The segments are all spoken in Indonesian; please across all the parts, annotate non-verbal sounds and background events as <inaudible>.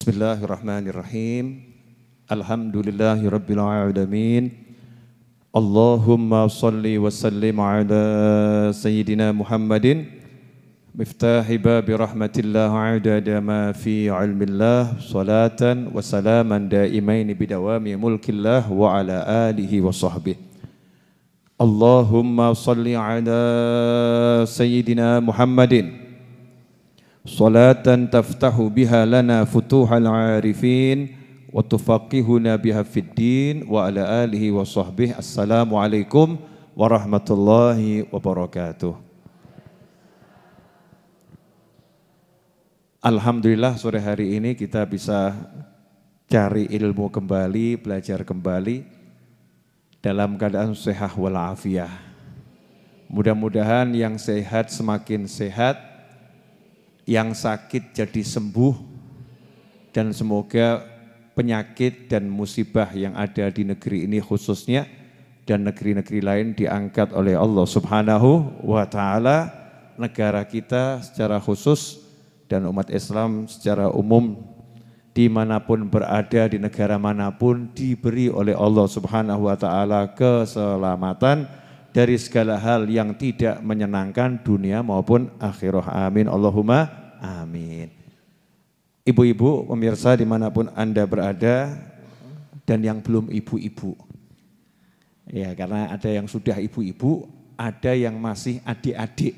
Bismillahirrahmanirrahim. Alhamdulillahi rabbil alamin. Allahumma salli wa sallim ala sayyidina Muhammadin miftahi babi rahmatillah adada ma fi ilmillah salatan wa salaman daimain bidawami mulkillah wa ala alihi wa sahbihi. Allahumma salli ala salatan taftahu biha lana futuhal arifin wa tufaqihuna biha fid wa ala alihi wa sahbihi assalamu warahmatullahi wabarakatuh Alhamdulillah sore hari ini kita bisa cari ilmu kembali, belajar kembali dalam keadaan sehat walafiah. Mudah-mudahan yang sehat semakin sehat, yang sakit jadi sembuh dan semoga penyakit dan musibah yang ada di negeri ini khususnya dan negeri-negeri lain diangkat oleh Allah Subhanahu wa taala negara kita secara khusus dan umat Islam secara umum di mana pun berada di negara mana pun diberi oleh Allah Subhanahu wa taala keselamatan dari segala hal yang tidak menyenangkan dunia maupun akhirah. Amin. Allahumma Amin. Ibu-ibu, pemirsa di mana pun Anda berada, dan yang belum ibu-ibu. Ya, karena ada yang sudah ibu-ibu, ada yang masih adik-adik.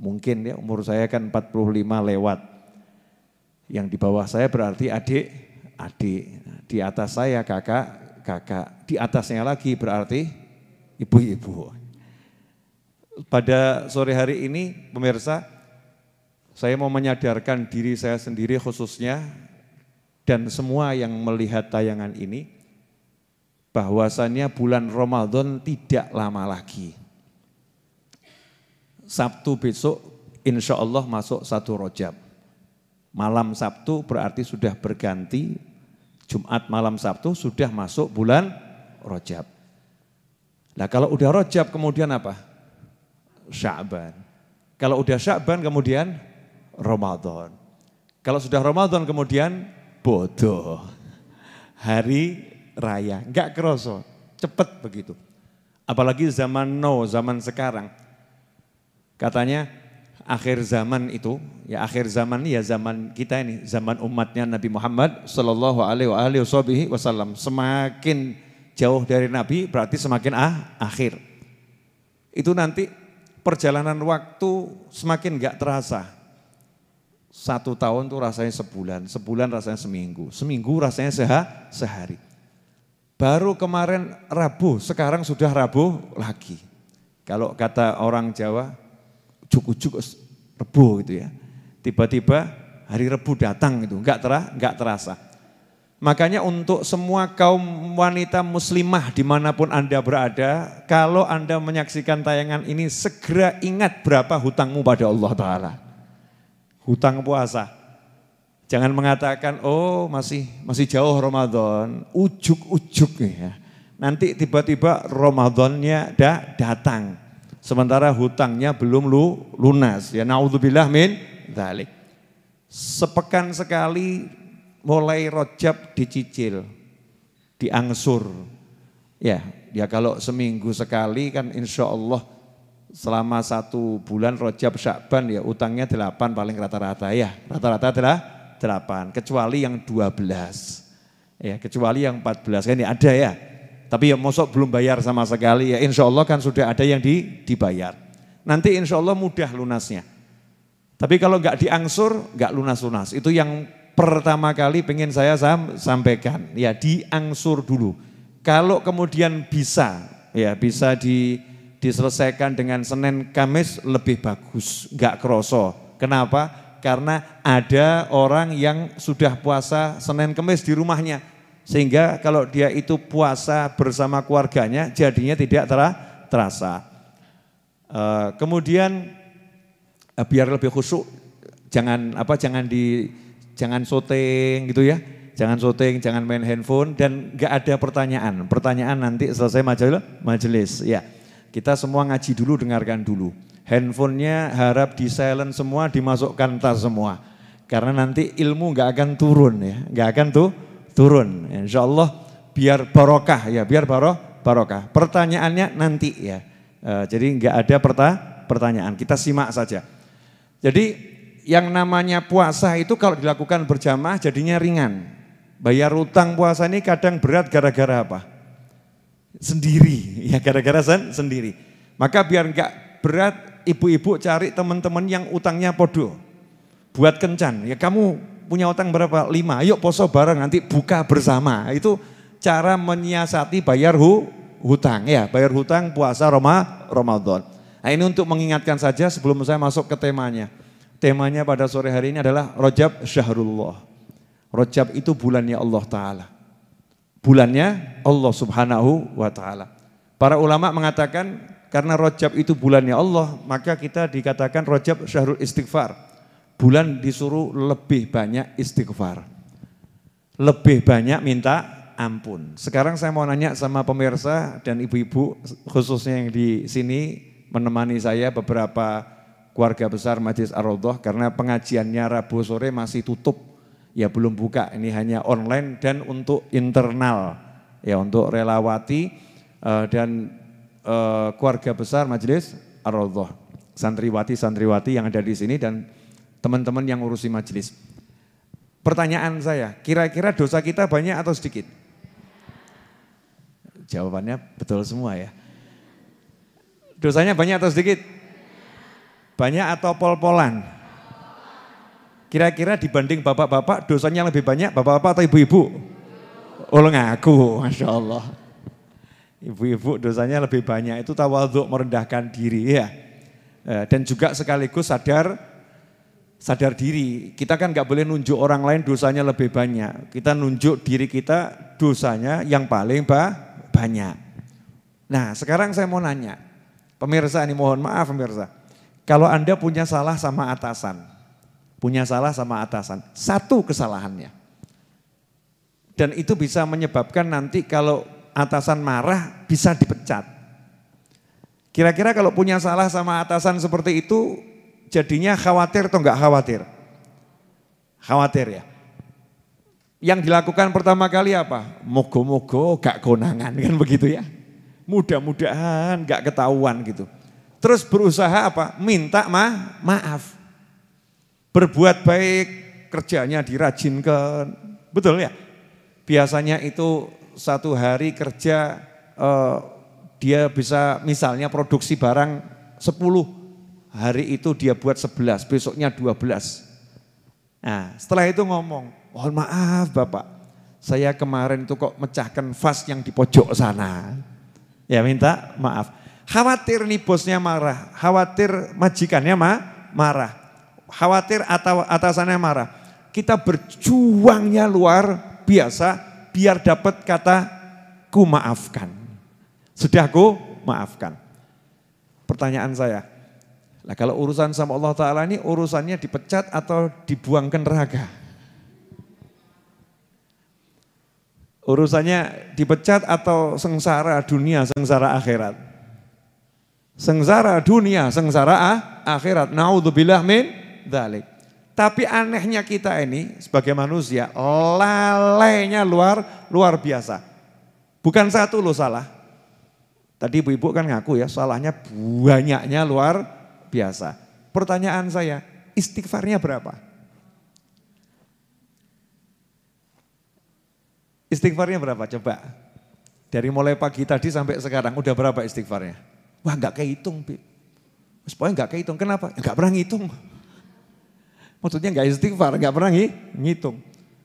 Mungkin ya umur saya kan 45 lewat. Yang di bawah saya berarti adik, adik. Di atas saya kakak, kakak. Di atasnya lagi berarti ibu-ibu. Pada sore hari ini pemirsa, saya mau menyadarkan diri saya sendiri khususnya dan semua yang melihat tayangan ini bahwasannya bulan Ramadan tidak lama lagi. Sabtu besok insya Allah masuk satu rojab. Malam Sabtu berarti sudah berganti, Jumat malam Sabtu sudah masuk bulan rojab. Nah kalau udah rojab kemudian apa? Sya'ban. Kalau udah Sya'ban kemudian Ramadan. Kalau sudah Ramadan kemudian bodoh. Hari raya, enggak keroso, cepet begitu. Apalagi zaman no, zaman sekarang. Katanya akhir zaman itu, ya akhir zaman ya zaman kita ini, zaman umatnya Nabi Muhammad Sallallahu Alaihi Wasallam. Semakin jauh dari Nabi berarti semakin ah, akhir. Itu nanti perjalanan waktu semakin enggak terasa satu tahun tuh rasanya sebulan, sebulan rasanya seminggu, seminggu rasanya seha, sehari. Baru kemarin Rabu, sekarang sudah Rabu lagi. Kalau kata orang Jawa, cukup-cukup Rebu gitu ya. Tiba-tiba hari Rebu datang itu, enggak, terah, enggak terasa. Makanya untuk semua kaum wanita muslimah di mana pun Anda berada, kalau Anda menyaksikan tayangan ini segera ingat berapa hutangmu pada Allah Ta'ala hutang puasa. Jangan mengatakan, oh masih masih jauh Ramadan, ujuk-ujuk ya. Nanti tiba-tiba Ramadannya dah datang. Sementara hutangnya belum lu, lunas. Ya naudzubillah min dzalik. Sepekan sekali mulai rojab dicicil, diangsur. Ya, ya kalau seminggu sekali kan insya Allah selama satu bulan Rojab Syakban ya utangnya delapan paling rata-rata ya. Rata-rata adalah delapan kecuali yang dua belas. Ya kecuali yang empat belas. Ya ada ya. Tapi ya mosok belum bayar sama sekali ya. Insya Allah kan sudah ada yang di, dibayar. Nanti insya Allah mudah lunasnya. Tapi kalau nggak diangsur nggak lunas-lunas. Itu yang pertama kali pengen saya sampaikan ya diangsur dulu kalau kemudian bisa ya bisa di diselesaikan dengan Senin Kamis lebih bagus, nggak kroso. Kenapa? Karena ada orang yang sudah puasa Senin Kamis di rumahnya. Sehingga kalau dia itu puasa bersama keluarganya jadinya tidak terasa. Uh, kemudian uh, biar lebih khusyuk jangan apa jangan di jangan syuting gitu ya. Jangan syuting, jangan main handphone dan nggak ada pertanyaan. Pertanyaan nanti selesai majelis, majelis ya. Kita semua ngaji dulu, dengarkan dulu. Handphonenya harap di silent semua, dimasukkan tas semua. Karena nanti ilmu nggak akan turun ya, nggak akan tuh turun. Insya Allah biar barokah ya, biar baroh, barokah. Pertanyaannya nanti ya. E, jadi nggak ada perta, pertanyaan, kita simak saja. Jadi yang namanya puasa itu kalau dilakukan berjamaah jadinya ringan. Bayar utang puasa ini kadang berat gara-gara apa? Sendiri, <laughs> ya gara-gara sendiri. Maka biar nggak berat, ibu-ibu cari teman-teman yang utangnya podo buat kencan. Ya kamu punya utang berapa? Lima. Yuk poso bareng nanti buka bersama. Itu cara menyiasati bayar hu, hutang ya, bayar hutang puasa Roma, Ramadan. Nah ini untuk mengingatkan saja sebelum saya masuk ke temanya. Temanya pada sore hari ini adalah Rojab Syahrullah. Rojab itu bulannya Allah Ta'ala. Bulannya Allah Subhanahu wa Ta'ala. Para ulama mengatakan karena Rojab itu bulannya Allah, maka kita dikatakan Rojab Syahrul Istighfar bulan disuruh lebih banyak istighfar. Lebih banyak minta ampun. Sekarang saya mau nanya sama pemirsa dan ibu-ibu khususnya yang di sini menemani saya beberapa keluarga besar Majlis Ar-Raudhah karena pengajiannya Rabu sore masih tutup. Ya belum buka, ini hanya online dan untuk internal. Ya untuk relawati uh, dan uh, keluarga besar Majelis Ar-Raudhah. Santriwati-santriwati yang ada di sini dan teman-teman yang urusi majelis. Pertanyaan saya, kira-kira dosa kita banyak atau sedikit? Jawabannya betul semua ya. Dosanya banyak atau sedikit? Banyak atau pol-polan? Kira-kira dibanding bapak-bapak dosanya lebih banyak bapak-bapak atau ibu-ibu? Oh ngaku, Masya Allah. Ibu-ibu dosanya lebih banyak, itu tawaduk merendahkan diri ya. Eh, dan juga sekaligus sadar sadar diri. Kita kan nggak boleh nunjuk orang lain dosanya lebih banyak. Kita nunjuk diri kita dosanya yang paling bah, banyak. Nah sekarang saya mau nanya, pemirsa ini mohon maaf pemirsa. Kalau Anda punya salah sama atasan, punya salah sama atasan, satu kesalahannya. Dan itu bisa menyebabkan nanti kalau atasan marah bisa dipecat. Kira-kira kalau punya salah sama atasan seperti itu, jadinya khawatir atau enggak khawatir? Khawatir ya. Yang dilakukan pertama kali apa? Mogo-mogo gak konangan kan begitu ya. Mudah-mudahan gak ketahuan gitu. Terus berusaha apa? Minta ma maaf. Berbuat baik, kerjanya dirajinkan. Betul ya? Biasanya itu satu hari kerja eh, dia bisa misalnya produksi barang 10 hari itu dia buat 11, besoknya 12. Nah setelah itu ngomong, mohon maaf Bapak, saya kemarin itu kok mecahkan vas yang di pojok sana. Ya minta maaf. Khawatir nih bosnya marah, khawatir majikannya ma marah, khawatir atau atasannya marah. Kita berjuangnya luar biasa biar dapat kata ku maafkan. Sudah ku maafkan. Pertanyaan saya, Nah kalau urusan sama Allah Ta'ala ini urusannya dipecat atau dibuang ke neraka? Urusannya dipecat atau sengsara dunia, sengsara akhirat? Sengsara dunia, sengsara ah, akhirat. Naudzubillah min dalik. Tapi anehnya kita ini sebagai manusia, lalainya luar luar biasa. Bukan satu lo salah. Tadi ibu-ibu kan ngaku ya, salahnya banyaknya luar biasa. Pertanyaan saya, istighfarnya berapa? Istighfarnya berapa? Coba. Dari mulai pagi tadi sampai sekarang udah berapa istighfarnya? Wah nggak kehitung, Bib. Pokoknya nggak kehitung. Kenapa? Nggak pernah ngitung. <laughs> Maksudnya nggak istighfar, nggak pernah ngitung.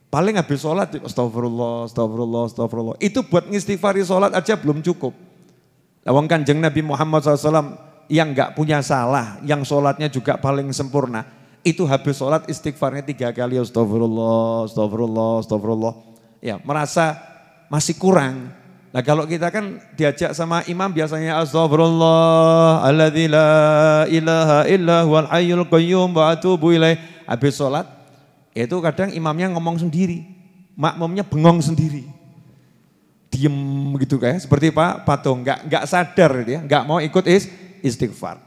Paling habis sholat, astagfirullah, astagfirullah, astagfirullah. Itu buat ngistighfari sholat aja belum cukup. Lawang kanjeng Nabi Muhammad SAW yang nggak punya salah, yang sholatnya juga paling sempurna, itu habis sholat istighfarnya tiga kali, astagfirullah, astagfirullah, astagfirullah. Ya, merasa masih kurang. Nah kalau kita kan diajak sama imam biasanya astagfirullah, alladzi la ilaha illa huwal hayyul qayyum wa atubu ilaih. Habis sholat, itu kadang imamnya ngomong sendiri, makmumnya bengong sendiri diem gitu kayak seperti Pak Patung nggak nggak sadar dia nggak mau ikut is istighfar.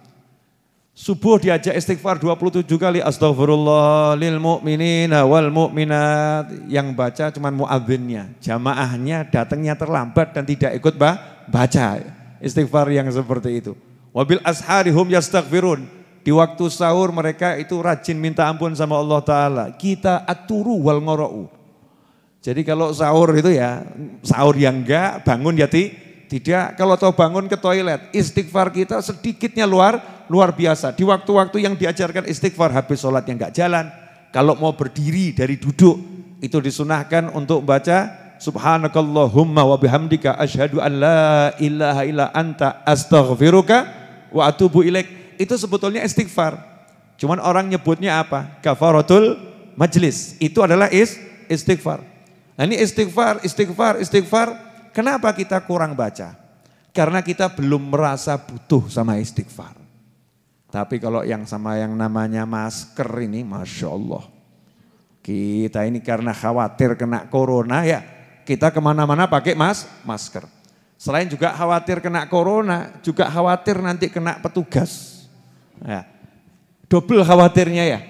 Subuh diajak istighfar 27 kali astagfirullah lil mu'minina wal mu'minat. Yang baca cuman muadzinnya, jamaahnya datangnya terlambat dan tidak ikut baca istighfar yang seperti itu. Wabil asharihum yastaghfirun. Di waktu sahur mereka itu rajin minta ampun sama Allah Ta'ala. Kita aturu wal ngora'u. Jadi kalau sahur itu ya, sahur yang enggak, bangun ya tidak, kalau tahu bangun ke toilet, istighfar kita sedikitnya luar luar biasa. Di waktu-waktu yang diajarkan istighfar habis sholat yang nggak jalan. Kalau mau berdiri dari duduk, itu disunahkan untuk baca Subhanakallahumma wa bihamdika asyhadu an la ilaha illa anta astaghfiruka wa atubu ilaik. Itu sebetulnya istighfar. Cuman orang nyebutnya apa? Kafaratul majlis. Itu adalah is, istighfar. Nah ini istighfar, istighfar, istighfar Kenapa kita kurang baca? Karena kita belum merasa butuh sama istighfar. Tapi kalau yang sama yang namanya masker ini, Masya Allah. Kita ini karena khawatir kena corona ya, kita ke mana-mana pakai mas, masker. Selain juga khawatir kena corona, juga khawatir nanti kena petugas. Ya. Double khawatirnya ya,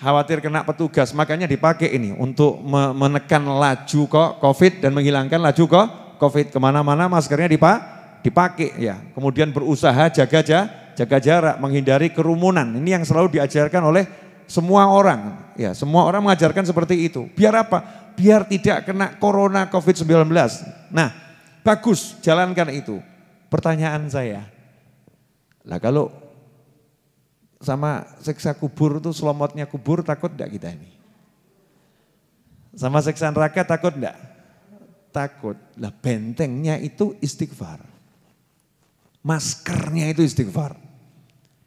khawatir kena petugas, makanya dipakai ini untuk menekan laju kok COVID dan menghilangkan laju kok COVID ke mana-mana maskernya dipakai ya. Kemudian berusaha jaga jaga jarak, menghindari kerumunan. Ini yang selalu diajarkan oleh semua orang. Ya, semua orang mengajarkan seperti itu. Biar apa? Biar tidak kena corona COVID-19. Nah, bagus jalankan itu. Pertanyaan saya, lah kalau sama seksa kubur itu selomotnya kubur takut enggak kita ini? Sama seksa neraka takut enggak? Takut. Lah bentengnya itu istighfar. Maskernya itu istighfar.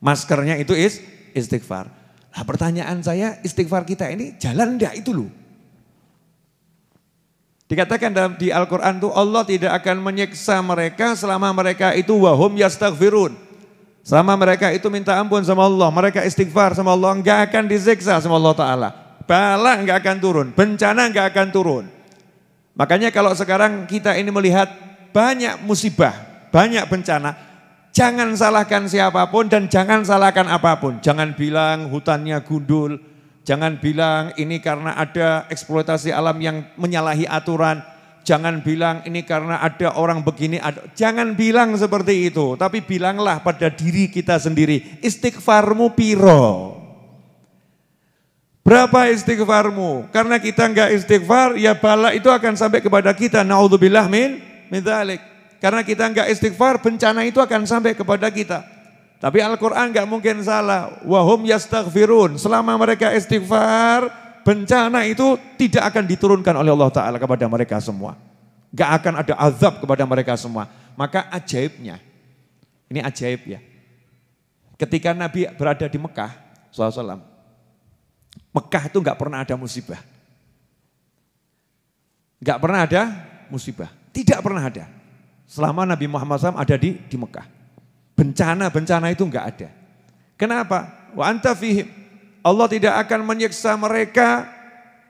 Maskernya itu is istighfar. Nah pertanyaan saya istighfar kita ini jalan enggak itu loh. Dikatakan dalam di Al-Quran itu Allah tidak akan menyiksa mereka selama mereka itu wahum yastaghfirun. Selama mereka itu minta ampun sama Allah, mereka istighfar sama Allah, enggak akan disiksa sama Allah Ta'ala. Bala enggak akan turun, bencana enggak akan turun. Makanya kalau sekarang kita ini melihat banyak musibah, banyak bencana, jangan salahkan siapa pun dan jangan salahkan apa pun. Jangan bilang hutannya gundul, jangan bilang ini karena ada eksploitasi alam yang menyalahi aturan, jangan bilang ini karena ada orang begini, jangan bilang seperti itu. Tapi bilanglah pada diri kita sendiri, istighfarmu piro. Berapa istighfarmu? Karena kita enggak istighfar, ya bala itu akan sampai kepada kita. Naudzubillah min Karena kita enggak istighfar, bencana itu akan sampai kepada kita. Tapi Al-Quran enggak mungkin salah. Wahum yastaghfirun. Selama mereka istighfar, bencana itu tidak akan diturunkan oleh Allah Ta'ala kepada mereka semua. Enggak akan ada azab kepada mereka semua. Maka ajaibnya, ini ajaib ya. Ketika Nabi berada di Mekah, SAW, Mekah itu nggak pernah ada musibah. Nggak pernah ada musibah. Tidak pernah ada. Selama Nabi Muhammad SAW ada di, di Mekah. Bencana-bencana itu nggak ada. Kenapa? Wa anta fihim. Allah tidak akan menyiksa mereka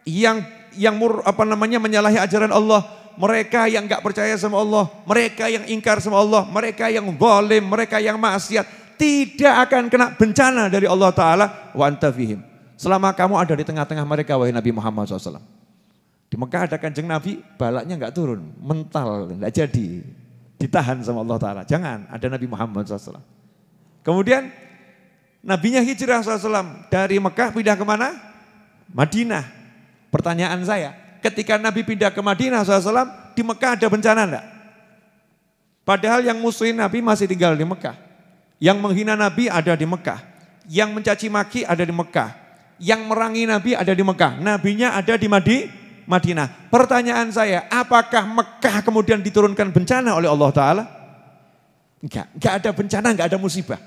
yang yang mur, apa namanya menyalahi ajaran Allah, mereka yang nggak percaya sama Allah, mereka yang ingkar sama Allah, mereka yang zalim, mereka yang maksiat, tidak akan kena bencana dari Allah Taala wa anta fihim. Selama kamu ada di tengah-tengah mereka, wahai Nabi Muhammad SAW. Di Mekah ada kanjeng Nabi, balaknya nggak turun, mental, nggak jadi. Ditahan sama Allah Ta'ala. Jangan, ada Nabi Muhammad SAW. Kemudian Nabinya hijrah SAW dari Mekah pindah ke mana? Madinah. Pertanyaan saya, ketika Nabi pindah ke Madinah SAW, di Mekah ada bencana enggak? Padahal yang musuhin Nabi masih tinggal di Mekah. Yang menghina Nabi ada di Mekah. Yang mencaci maki ada di Mekah yang merangi Nabi ada di Mekah, nabinya ada di Madi, Madinah. Pertanyaan saya, apakah Mekah kemudian diturunkan bencana oleh Allah Ta'ala? Enggak, enggak ada bencana, enggak ada musibah.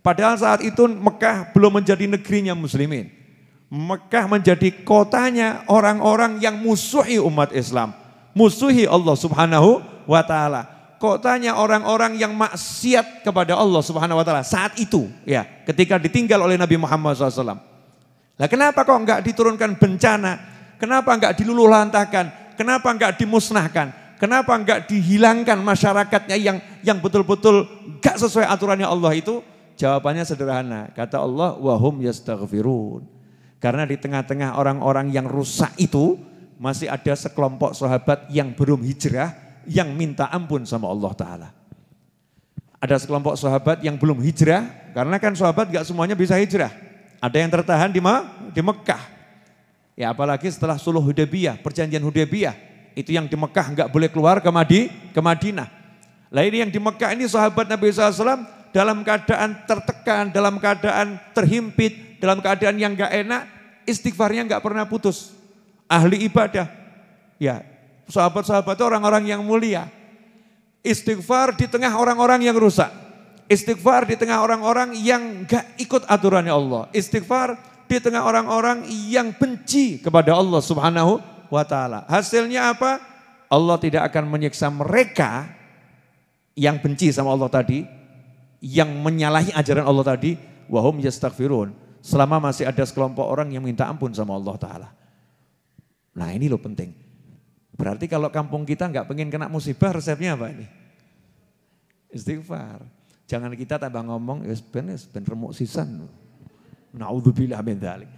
Padahal saat itu Mekah belum menjadi negerinya muslimin. Mekah menjadi kotanya orang-orang yang musuhi umat Islam. Musuhi Allah subhanahu wa ta'ala. Kotanya orang-orang yang maksiat kepada Allah subhanahu wa ta'ala. Saat itu ya ketika ditinggal oleh Nabi Muhammad SAW. Nah kenapa kok enggak diturunkan bencana? Kenapa enggak diluluhlantahkan? Kenapa enggak dimusnahkan? Kenapa enggak dihilangkan masyarakatnya yang yang betul-betul enggak sesuai aturannya Allah itu? Jawabannya sederhana. Kata Allah, wahum yastaghfirun. Karena di tengah-tengah orang-orang yang rusak itu, masih ada sekelompok sahabat yang belum hijrah, yang minta ampun sama Allah Ta'ala. Ada sekelompok sahabat yang belum hijrah, karena kan sahabat gak semuanya bisa hijrah. Ada yang tertahan di, di Mekah. Ya apalagi setelah suluh Hudaybiyah, perjanjian Hudaybiyah, itu yang di Mekah nggak boleh keluar ke, Madi, ke Madinah. Lah ini yang di Mekah ini sahabat Nabi SAW dalam keadaan tertekan, dalam keadaan terhimpit, dalam keadaan yang nggak enak, istighfarnya nggak pernah putus. Ahli ibadah, ya sahabat-sahabat itu orang-orang yang mulia. Istighfar di tengah orang-orang yang rusak. Istighfar di tengah orang-orang yang nggak ikut aturannya Allah. Istighfar di tengah orang-orang yang benci kepada Allah Subhanahu wa taala. Hasilnya apa? Allah tidak akan menyiksa mereka yang benci sama Allah tadi, yang menyalahi ajaran Allah tadi, wahum yastaghfirun. Selama masih ada sekelompok orang yang minta ampun sama Allah taala. Nah, ini loh penting. Berarti kalau kampung kita nggak pengen kena musibah, resepnya apa ini? Istighfar. Jangan kita tambah ngomong, ya ben, ben remuk sisan. Naudzubillah min dzalik.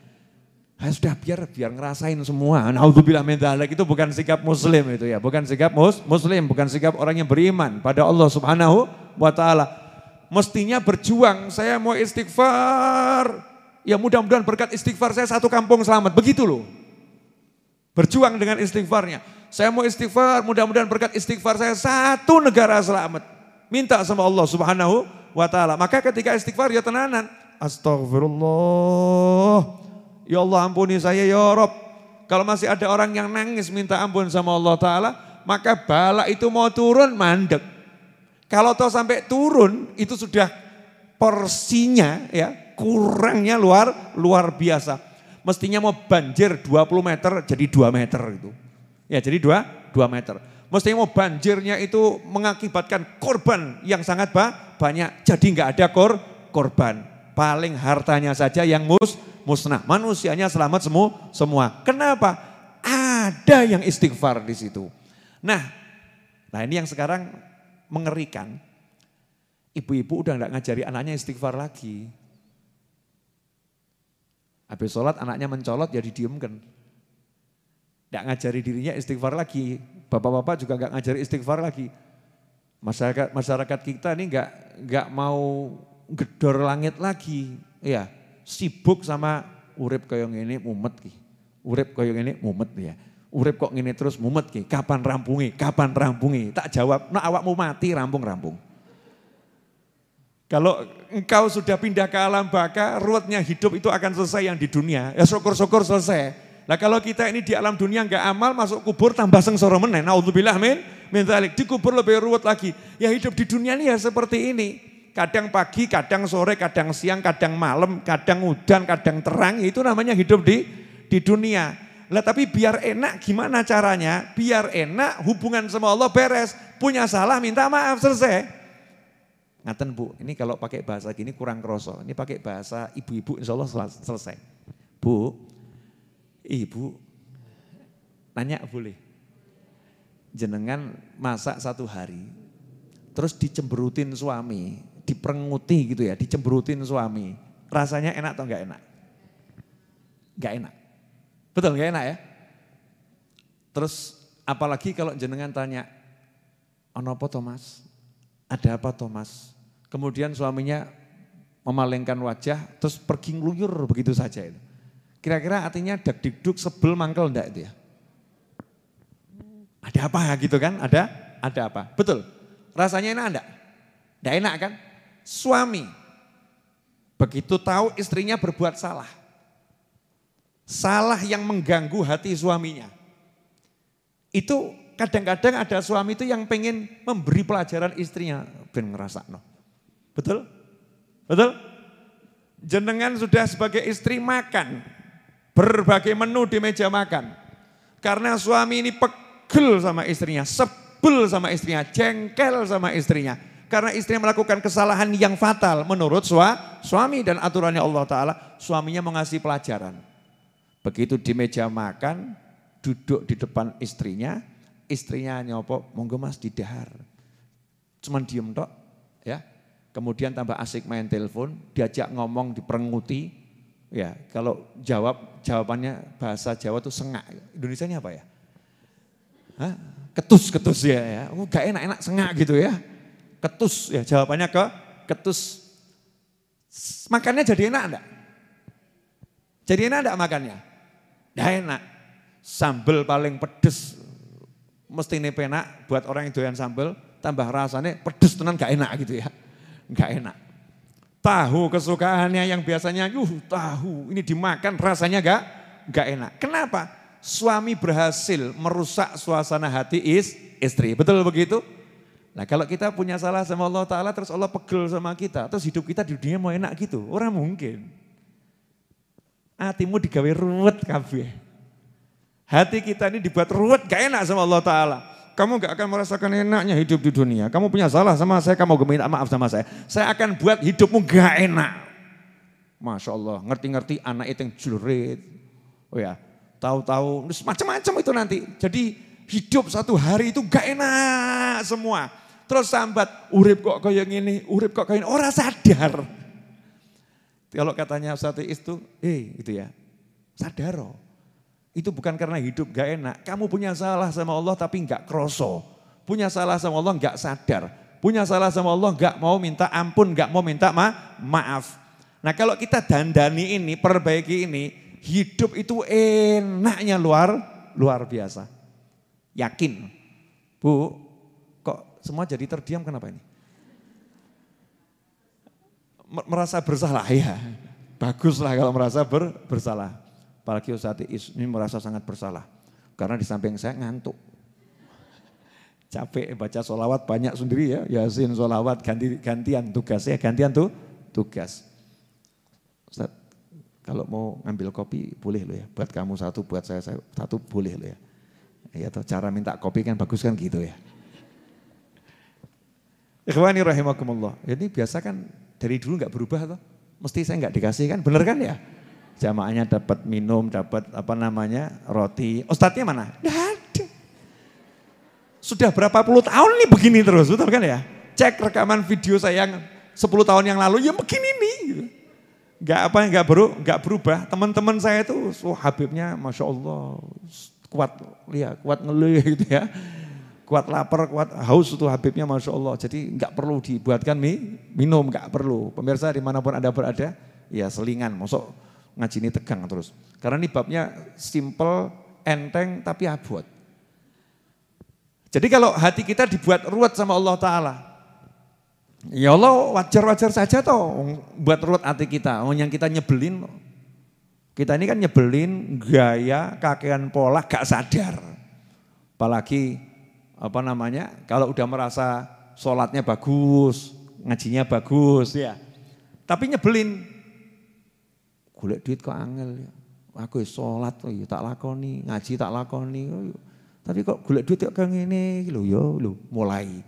Ya sudah biar biar ngerasain semua. Naudzubillah min dzalik itu bukan sikap muslim itu ya, bukan sikap mus, muslim, bukan sikap orang yang beriman pada Allah Subhanahu wa taala. Mestinya berjuang, saya mau istighfar. Ya mudah-mudahan berkat istighfar saya satu kampung selamat. Begitu loh. Berjuang dengan istighfarnya. Saya mau istighfar, mudah-mudahan berkat istighfar saya satu negara selamat. Minta sama Allah Subhanahu wa taala. Maka ketika istighfar ya tenanan. Astagfirullah. Ya Allah ampuni saya ya Rob. Kalau masih ada orang yang nangis minta ampun sama Allah Ta'ala, maka bala itu mau turun mandek. Kalau toh sampai turun itu sudah porsinya ya kurangnya luar luar biasa. Mestinya mau banjir 20 meter jadi 2 meter itu. Ya jadi 2, 2 meter. Mestinya mau banjirnya itu mengakibatkan korban yang sangat banyak. Jadi nggak ada kor, korban paling hartanya saja yang mus, musnah. Manusianya selamat semua, semua. Kenapa? Ada yang istighfar di situ. Nah, nah ini yang sekarang mengerikan. Ibu-ibu udah nggak ngajari anaknya istighfar lagi. Habis sholat anaknya mencolot ya didiemkan. Nggak ngajari dirinya istighfar lagi. Bapak-bapak juga nggak ngajari istighfar lagi. Masyarakat masyarakat kita ini nggak nggak mau gedor langit lagi. Ya, sibuk sama urip kaya ini mumet ki. Urip kaya ini mumet ya. Urip kok ngene terus mumet ki. Kapan rampungi? Kapan rampungi? Tak jawab, nah awakmu mati rampung-rampung. Kalau engkau sudah pindah ke alam baka, ruwetnya hidup itu akan selesai yang di dunia. Ya syukur-syukur selesai. Nah kalau kita ini di alam dunia nggak amal, masuk kubur tambah sengsara menen. Naudzubillah min, min Dikubur lebih ruwet lagi. Ya hidup di dunia ini ya seperti ini kadang pagi, kadang sore, kadang siang, kadang malam, kadang hujan, kadang terang, itu namanya hidup di di dunia. Lah tapi biar enak gimana caranya? Biar enak hubungan sama Allah beres. Punya salah minta maaf selesai. Ngaten Bu, ini kalau pakai bahasa gini kurang kroso. Ini pakai bahasa ibu-ibu insya Allah selesai. Bu, ibu nanya boleh. Jenengan masak satu hari, terus dicemberutin suami, diperenguti gitu ya, dicemberutin suami. Rasanya enak atau enggak enak? Enggak enak. Betul enggak enak ya? Terus apalagi kalau jenengan tanya, ono apa Thomas? Ada apa Thomas? Kemudian suaminya memalingkan wajah, terus pergi ngeluyur begitu saja itu. Kira-kira artinya dak dikduk sebel mangkel enggak itu ya? Ada apa gitu kan? Ada ada apa? Betul. Rasanya enak enggak? Enggak enak kan? suami begitu tahu istrinya berbuat salah. Salah yang mengganggu hati suaminya. Itu kadang-kadang ada suami itu yang pengen memberi pelajaran istrinya. Ben ngerasa no. Betul? Betul? Jenengan sudah sebagai istri makan. Berbagai menu di meja makan. Karena suami ini pegel sama istrinya, sebel sama istrinya, jengkel sama istrinya karena istri melakukan kesalahan yang fatal menurut suami dan aturannya Allah Ta'ala, suaminya mengasih pelajaran. Begitu di meja makan, duduk di depan istrinya, istrinya nyopo, monggo mas didahar. Cuman diem tok, ya. kemudian tambah asik main telepon, diajak ngomong diperenguti, ya kalau jawab jawabannya bahasa Jawa tuh sengak, Indonesia apa ya? Hah? Ketus ketus ya, ya. Oh, gak enak enak sengak gitu ya, ketus ya jawabannya ke ketus. Makannya jadi enak enggak? Jadi enak enggak makannya? Gak enak. Sambel paling pedes mesti penak buat orang yang doyan sambel tambah rasanya pedes tenan gak enak gitu ya nggak enak. Tahu kesukaannya yang biasanya, uh tahu ini dimakan rasanya gak, gak enak. Kenapa? Suami berhasil merusak suasana hati is, istri. Betul begitu? Nah kalau kita punya salah sama Allah Ta'ala terus Allah pegel sama kita. Terus hidup kita di dunia mau enak gitu. Orang mungkin. Hatimu digawe ruwet kabeh. Hati kita ini dibuat ruwet gak enak sama Allah Ta'ala kamu gak akan merasakan enaknya hidup di dunia. Kamu punya salah sama saya, kamu minta maaf sama saya. Saya akan buat hidupmu gak enak. Masya Allah, ngerti-ngerti anak itu yang jelurit. Oh ya, tahu-tahu, macam-macam itu nanti. Jadi hidup satu hari itu gak enak semua. Terus sambat, urip kok kayak gini, urip kok kayak gini, orang sadar. Kalau katanya satu itu, eh gitu ya, sadar. Itu bukan karena hidup gak enak. Kamu punya salah sama Allah tapi gak kroso. Punya salah sama Allah gak sadar. Punya salah sama Allah gak mau minta ampun, gak mau minta ma maaf. Nah kalau kita dandani ini, perbaiki ini, hidup itu enaknya luar luar biasa. Yakin. Bu, kok semua jadi terdiam kenapa ini? Merasa bersalah ya. Baguslah kalau merasa ber, bersalah. Apalagi saat ini merasa sangat bersalah. Karena di samping saya ngantuk. Capek baca solawat banyak sendiri ya. Yasin solawat ganti, gantian tugas ya. Gantian tuh tugas. Ustaz, kalau mau ngambil kopi boleh loh ya. Buat kamu satu, buat saya, satu boleh loh ya. Ya atau cara minta kopi kan bagus kan gitu ya. Ikhwani rahimakumullah. Ini biasa kan dari dulu nggak berubah tuh. Mesti saya nggak dikasih kan, bener kan ya? Jamaahnya dapat minum, dapat apa namanya roti. Ustadznya mana? Tidak ada. Sudah berapa puluh tahun nih begini terus, betul kan ya? Cek rekaman video saya yang 10 tahun yang lalu, ya begini nih. Gak apa, gak, beru, gak berubah. Teman-teman saya itu, oh, Habibnya Masya Allah, kuat, ya, kuat ngelih gitu ya. Kuat lapar, kuat haus itu Habibnya Masya Allah. Jadi nggak perlu dibuatkan mie, minum, nggak perlu. Pemirsa di mana pun Anda berada, ya selingan. Masuk ngaji ini tegang terus. Karena ini babnya simple, enteng tapi abot. Jadi kalau hati kita dibuat ruwet sama Allah Ta'ala, ya Allah wajar-wajar saja toh buat ruwet hati kita. Oh, yang kita nyebelin, kita ini kan nyebelin gaya, kakean pola, gak sadar. Apalagi apa namanya, kalau udah merasa sholatnya bagus, ngajinya bagus ya. Tapi nyebelin, golek duit kok angel ya. Aku sholat ya tak lakoni, ngaji tak lakoni. Tapi kok golek duit kok ngene lho ya lho mulai.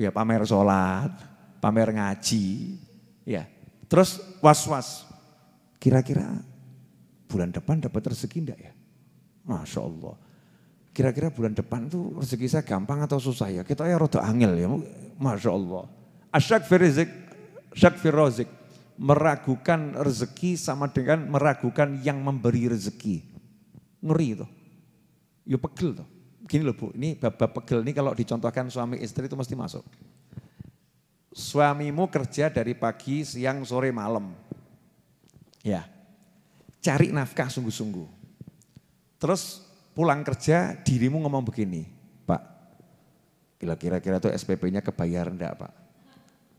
Ya pamer sholat, pamer ngaji. Ya. Terus was-was. Kira-kira bulan depan dapat rezeki enggak ya? Masya Allah. Kira-kira bulan depan tuh rezeki saya gampang atau susah ya? Kita ya rada angel ya. Masya Allah. Asyak firizik, syak firozik meragukan rezeki sama dengan meragukan yang memberi rezeki. Ngeri itu. Ya pegel tuh. Gini loh Bu, ini bab-bab pegel ini kalau dicontohkan suami istri itu mesti masuk. Suamimu kerja dari pagi, siang, sore, malam. Ya, cari nafkah sungguh-sungguh. Terus pulang kerja dirimu ngomong begini, Pak, kira-kira tuh SPP-nya kebayar enggak Pak?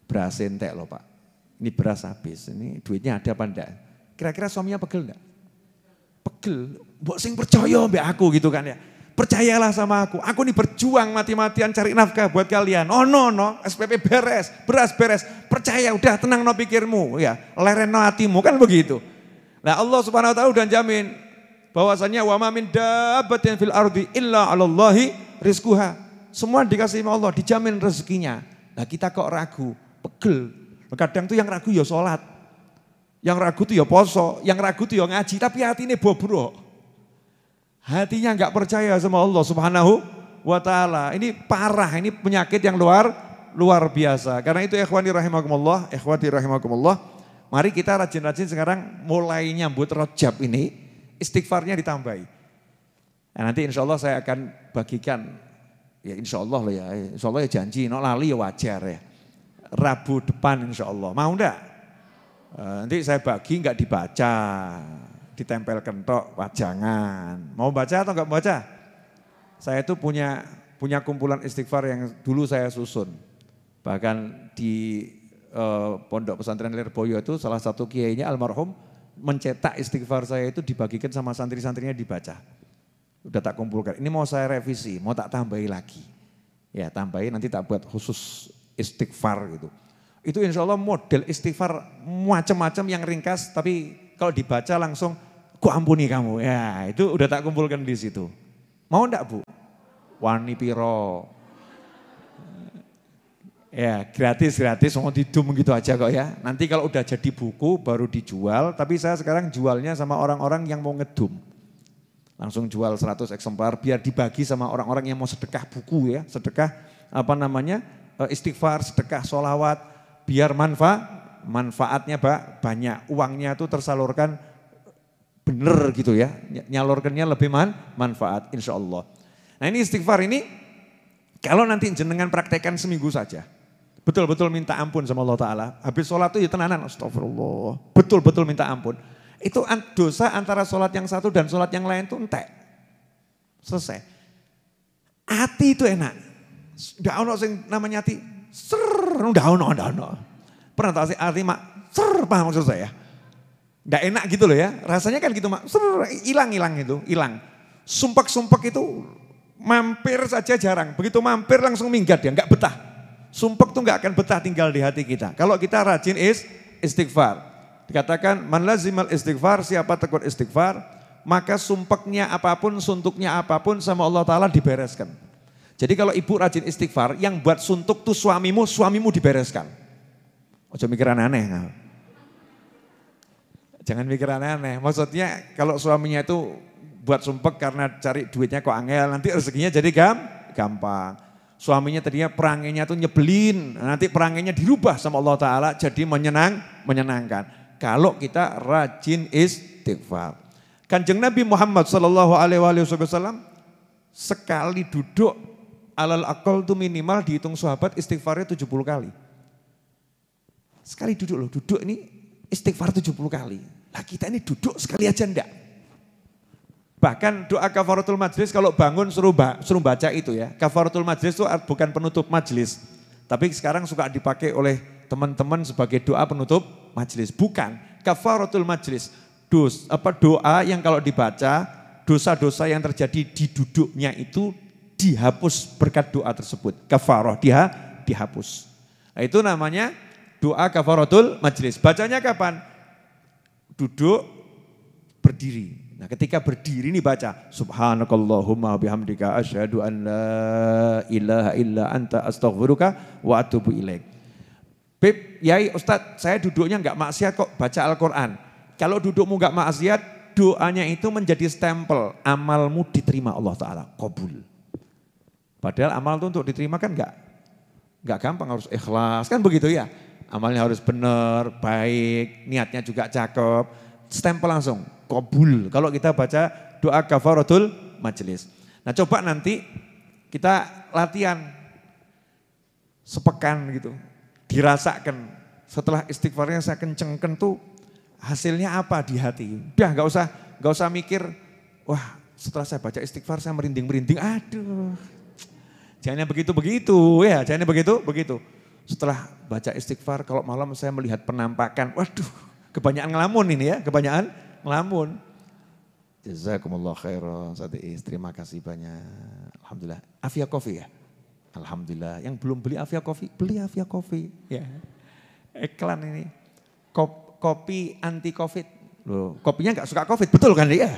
Berhasil entek loh Pak ini beras habis, ini duitnya ada apa enggak? Kira-kira suaminya pegel enggak? Pegel, mbok sing percaya mbak aku gitu kan ya. Percayalah sama aku, aku ini berjuang mati-matian cari nafkah buat kalian. Oh no no, SPP beres, beras beres. Percaya udah tenang no pikirmu ya, leren no hatimu kan begitu. Nah Allah subhanahu wa ta'ala udah jamin bahwasanya wa ma min dabbatin fil ardi illa 'alallahi rizquha. Semua dikasih Allah, dijamin rezekinya. Nah kita kok ragu, pegel, Kadang tuh yang ragu ya sholat. Yang ragu tuh ya poso, yang ragu tuh ya ngaji, tapi hati ini bobrok. Hatinya nggak percaya sama Allah subhanahu wa ta'ala. Ini parah, ini penyakit yang luar luar biasa. Karena itu ikhwani rahimakumullah, ikhwati rahimakumullah, mari kita rajin-rajin sekarang mulai nyambut rojab ini, istighfarnya ditambahi. Nah, nanti insya Allah saya akan bagikan, ya insya Allah lah ya, insya Allah ya janji, no lali ya wajar ya. Rabu depan insya Allah, mau enggak? Eh, nanti saya bagi enggak dibaca, ditempel kentok wajangan. Mau baca atau enggak baca? Saya itu punya punya kumpulan istighfar yang dulu saya susun. Bahkan di eh, Pondok Pesantren Lirboyo itu salah satu kiainya almarhum mencetak istighfar saya itu dibagikan sama santri-santrinya dibaca. Udah tak kumpulkan. Ini mau saya revisi, mau tak tambahi lagi. Ya tambahin nanti tak buat khusus istighfar gitu. Itu insya Allah model istighfar macam-macam yang ringkas tapi kalau dibaca langsung ku ampuni kamu. Ya itu udah tak kumpulkan di situ. Mau enggak bu? Wani piro. Ya gratis gratis mau didum gitu aja kok ya. Nanti kalau udah jadi buku baru dijual. Tapi saya sekarang jualnya sama orang-orang yang mau ngedum. Langsung jual 100 eksemplar biar dibagi sama orang-orang yang mau sedekah buku ya. Sedekah apa namanya istighfar, sedekah solawat. Biar manfaat manfaatnya pak banyak uangnya itu tersalurkan bener gitu ya nyalurkannya lebih man, manfaat insya Allah nah ini istighfar ini kalau nanti jenengan praktekkan seminggu saja betul-betul minta ampun sama Allah Ta'ala. Habis sholat itu ya tenanan, astagfirullah. Betul-betul minta ampun. Itu dosa antara sholat yang satu dan sholat yang lain itu entek. Selesai. Hati itu enak. Nggak ono sing namanya hati, ser, nggak ono, nggak ono. Pernah tahu sih arti mak, ser, paham maksud saya? Nggak enak gitu loh ya, rasanya kan gitu mak, ser, hilang-hilang itu, hilang. Sumpek-sumpek itu mampir saja jarang, begitu mampir langsung minggat dia, nggak betah. Sumpek tuh nggak akan betah tinggal di hati kita. Kalau kita rajin is istighfar. Dikatakan man lazimal istighfar, siapa tekun istighfar, maka sumpeknya apa pun, suntuknya apa pun sama Allah Ta'ala dibereskan. Jadi kalau ibu rajin istighfar, yang buat suntuk tuh suamimu, suamimu dibereskan. Ojo mikir aneh-aneh. Jangan mikir aneh-aneh. Maksudnya kalau suaminya itu buat sumpek karena cari duitnya kok angel, nanti rezekinya jadi gam, gampang. Suaminya tadinya perangainya tuh nyebelin, nanti perangainya dirubah sama Allah Ta'ala jadi menyenang, menyenangkan. Kalau kita rajin istighfar. Kanjeng Nabi Muhammad Sallallahu Alaihi Wasallam sekali duduk alal akal itu minimal dihitung sahabat istighfarnya 70 kali. Sekali duduk loh, duduk ini istighfar 70 kali. Lah kita ini duduk sekali aja enggak. Bahkan doa kafaratul majlis kalau bangun suruh, suruh baca itu ya. Kafaratul majlis itu bukan penutup majlis. Tapi sekarang suka dipakai oleh teman-teman sebagai doa penutup majlis. Bukan, kafaratul majlis. Dos, apa doa yang kalau dibaca dosa-dosa yang terjadi di duduknya itu dihapus berkat doa tersebut. Kafaroh dia dihapus. Nah, itu namanya doa kafaratul majlis. Bacanya kapan? Duduk, berdiri. Nah ketika berdiri ini baca Subhanakallahumma bihamdika asyhadu an la ilaha illa anta astaghfiruka wa atubu ilaik. Beb, Yai Ustadz saya duduknya enggak maksiat kok baca Al-Quran. Kalau dudukmu enggak maksiat doanya itu menjadi stempel amalmu diterima Allah Ta'ala. Kabul. Padahal amal itu untuk diterima kan enggak, enggak gampang harus ikhlas kan begitu ya. Amalnya harus benar, baik, niatnya juga cakep. Stempel langsung kabul. Kalau kita baca doa kafaratul majelis. Nah coba nanti kita latihan sepekan gitu. Dirasakan setelah istighfarnya saya kencengkan tuh hasilnya apa di hati. Udah gak usah, gak usah mikir, wah setelah saya baca istighfar saya merinding-merinding, aduh. Jangan begitu-begitu ya, jangan begitu-begitu. Setelah baca istighfar kalau malam saya melihat penampakan, waduh kebanyakan ngelamun ini ya, kebanyakan ngelamun. Jazakumullah khairan, Satiis. Terima kasih banyak. Alhamdulillah. Afia Coffee ya? Alhamdulillah. Yang belum beli Afia Coffee, beli Afia Coffee. Ya. Iklan ini. Kop, kopi anti Covid. Loh, kopinya nggak suka Covid, betul kan dia?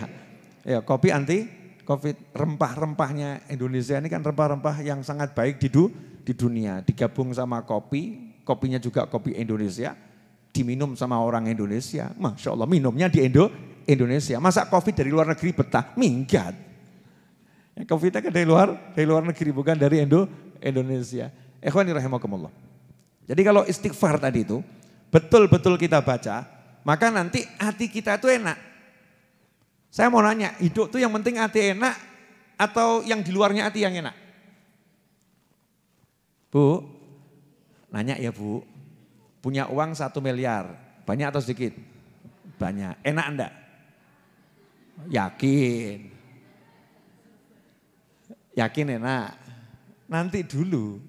Ya, kopi anti Covid. Rempah-rempahnya Indonesia ini kan rempah-rempah yang sangat baik di, du, di dunia. Digabung sama kopi, kopinya juga kopi Indonesia diminum sama orang Indonesia. Masya Allah minumnya di Indo, Indonesia. Masa covid dari luar negeri betah? Minggat. Ya, covid kan dari luar, dari luar negeri bukan dari Indo, Indonesia. Ikhwani rahimakumullah. Jadi kalau istighfar tadi itu betul-betul kita baca, maka nanti hati kita itu enak. Saya mau nanya, hidup itu yang penting hati enak atau yang di luarnya hati yang enak? Bu, nanya ya bu, punya uang satu miliar, banyak atau sedikit? Banyak, enak enggak? Yakin. Yakin enak. Nanti dulu.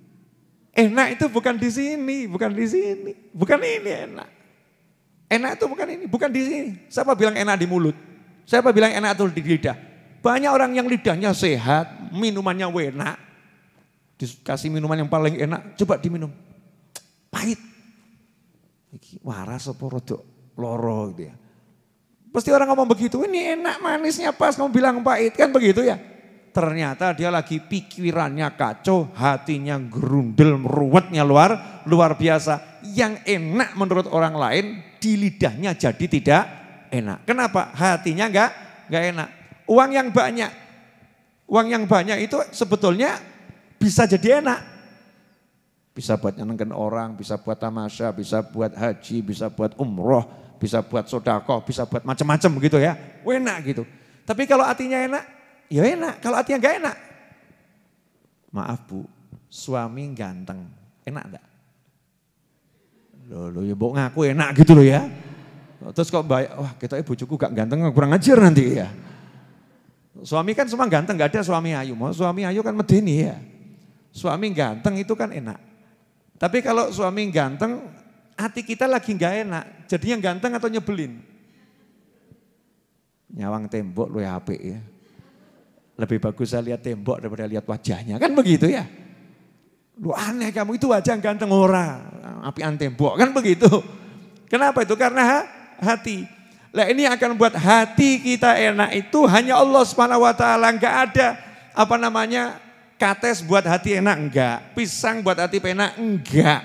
Enak itu bukan di sini, bukan di sini. Bukan ini enak. Enak itu bukan ini, bukan di sini. Siapa bilang enak di mulut? Siapa bilang enak itu di lidah? Banyak orang yang lidahnya sehat, minumannya enak. Dikasih minuman yang paling enak, coba diminum. Pahit. waras apa rodok loro gitu ya. Pasti orang ngomong begitu, ini enak manisnya pas kamu bilang pahit, kan begitu ya. Ternyata dia lagi pikirannya kacau, hatinya gerundel, meruwetnya luar luar biasa. Yang enak menurut orang lain di lidahnya jadi tidak enak. Kenapa? Hatinya enggak enggak enak. Uang yang banyak, uang yang banyak itu sebetulnya bisa jadi enak. Bisa buat nyenengkan orang, bisa buat tamasya, bisa buat haji, bisa buat umroh, bisa buat sodako, bisa buat macam-macam gitu ya. Enak gitu. Tapi kalau hatinya enak, ya enak. Kalau hatinya enggak enak, maaf bu, suami ganteng, enak enggak? Loh, loh ya bu ngaku enak gitu loh ya. Terus kok baik, wah kita ibu cukup gak ganteng kurang ajar nanti ya. Suami kan semua ganteng, gak ada suami ayu. Mau suami ayu kan medeni ya. Suami ganteng itu kan enak. Tapi kalau suami ganteng, hati kita lagi gak enak. Jadinya ganteng atau nyebelin? Nyawang tembok lu ya HP ya. Lebih bagus saya lihat tembok daripada lihat wajahnya. Kan begitu ya. Lu aneh kamu itu wajah ganteng ora. Apian tembok kan begitu. Kenapa itu? Karena hati. Lah ini akan buat hati kita enak itu hanya Allah Subhanahu wa taala, enggak ada apa namanya? kates buat hati enak enggak, pisang buat hati enak enggak.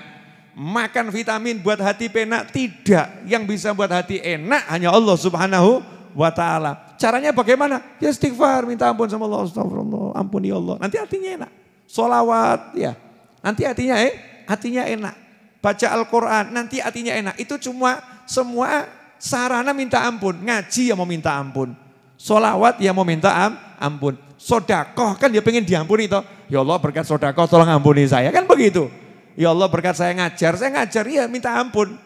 Makan vitamin buat hati enak tidak. Yang bisa buat hati enak hanya Allah Subhanahu wa taala. Caranya bagaimana? Ya istighfar, minta ampun sama Allah, astagfirullah, ampuni Allah. Nanti hatinya enak. Solawat ya. Nanti hatinya eh, hatinya enak. Baca Al-Quran, nanti hatinya enak. Itu cuma semua sarana minta ampun. Ngaji yang mau minta ampun. Solawat yang mau minta am, ampun. Sodakoh kan dia pengen diampuni toh. Ya Allah berkat sodakoh tolong ampuni saya. Kan begitu. Ya Allah berkat saya ngajar, saya ngajar ya minta ampun.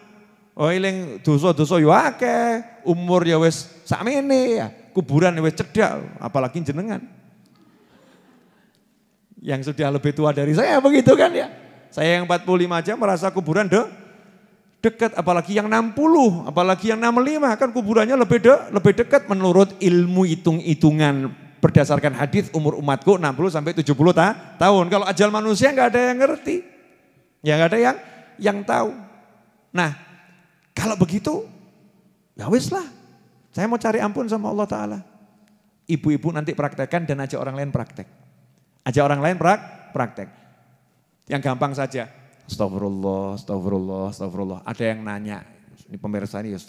Oh iling dosa-dosa yo akeh, umur ya wis sakmene ya, kuburan ya wis cedak, apalagi jenengan. Yang sudah lebih tua dari saya begitu kan ya. Saya yang 45 aja merasa kuburan de, dekat, apalagi yang 60, apalagi yang 65 kan kuburannya lebih de, lebih dekat menurut ilmu hitung-hitungan berdasarkan hadis umur umatku 60 sampai 70 ta, tahun. Kalau ajal manusia nggak ada yang ngerti. Ya nggak ada yang yang tahu. Nah, kalau begitu ya wis lah. Saya mau cari ampun sama Allah taala. Ibu-ibu nanti praktekkan dan ajak orang lain praktek. Ajak orang lain prak, praktek. Yang gampang saja. Astagfirullah, astagfirullah, astagfirullah. Ada yang nanya, ini pemirsa ini ya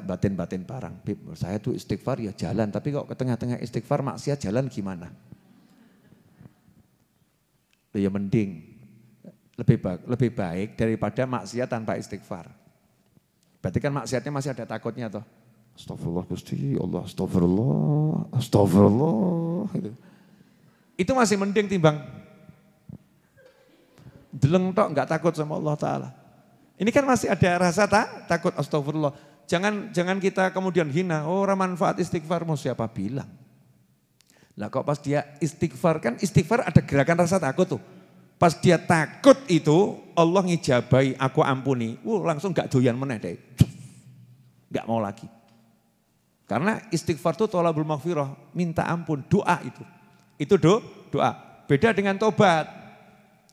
batin-batin barang. Bib, saya tuh istighfar ya jalan, tapi kok ke tengah-tengah istighfar maksiat jalan gimana? Ya mending, lebih baik, lebih baik daripada maksiat tanpa istighfar. Berarti kan maksiatnya masih ada takutnya toh. Astagfirullah Gusti Allah, astagfirullah, astagfirullah. Gitu. Itu masih mending timbang deleng tok nggak takut sama Allah Taala. Ini kan masih ada rasa tak takut astagfirullah. Jangan jangan kita kemudian hina, oh orang manfaat istighfar mau siapa bilang. Lah kok pas dia istighfar kan istighfar ada gerakan rasa takut tuh. Pas dia takut itu Allah ngijabai aku ampuni. Wuh langsung gak doyan meneh deh. Gak mau lagi. Karena istighfar itu tolabul maghfirah, minta ampun, doa itu. Itu do, doa. Beda dengan tobat.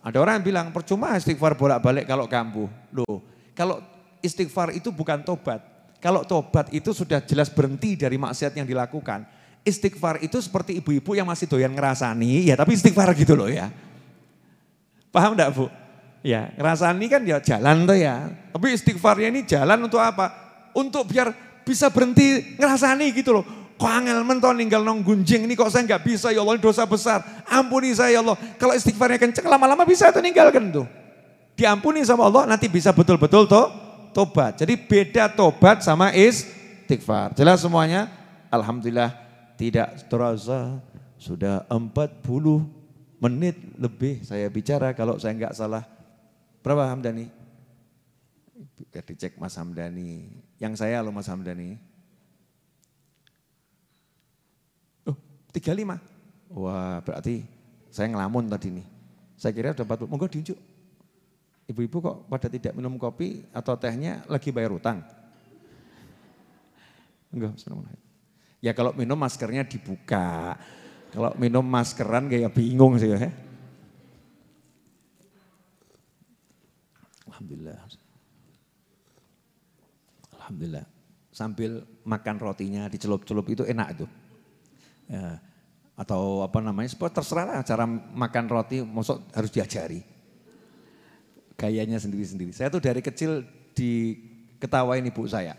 Ada orang yang bilang percuma istighfar bolak-balik kalau kambuh. Loh, kalau istighfar itu bukan tobat. Kalau tobat itu sudah jelas berhenti dari maksiat yang dilakukan. Istighfar itu seperti ibu-ibu yang masih doyan ngerasani, ya tapi istighfar gitu loh ya. Paham enggak Bu? Ya, ngerasani kan ya jalan tuh ya. Tapi istighfarnya ini jalan untuk apa? Untuk biar bisa berhenti ngerasani gitu loh. Kok angel menton ninggal nong gunjing ini kok saya nggak bisa ya Allah dosa besar. Ampuni saya ya Allah. Kalau istighfarnya kenceng lama-lama bisa itu ninggalkan tuh. Diampuni sama Allah nanti bisa betul-betul to, tobat. Jadi beda tobat sama istighfar. Jelas semuanya? Alhamdulillah tidak terasa sudah 40 menit lebih saya bicara kalau saya nggak salah. Berapa Hamdani? Dicek Mas Hamdani. Yang saya loh Mas Hamdani. Oh, 35. Wah, berarti saya ngelamun tadi nih. Saya kira udah 40. Monggo diunjuk. Ibu-ibu kok pada tidak minum kopi atau tehnya lagi bayar utang? Enggak, Ya kalau minum maskernya dibuka. Kalau minum maskeran kayak bingung sih ya. Alhamdulillah. Alhamdulillah. Sambil makan rotinya dicelup-celup itu enak itu. Ya. Atau apa namanya, terserah lah cara makan roti, maksud harus diajari. Gayanya sendiri-sendiri. Saya tuh dari kecil diketawain ibu saya.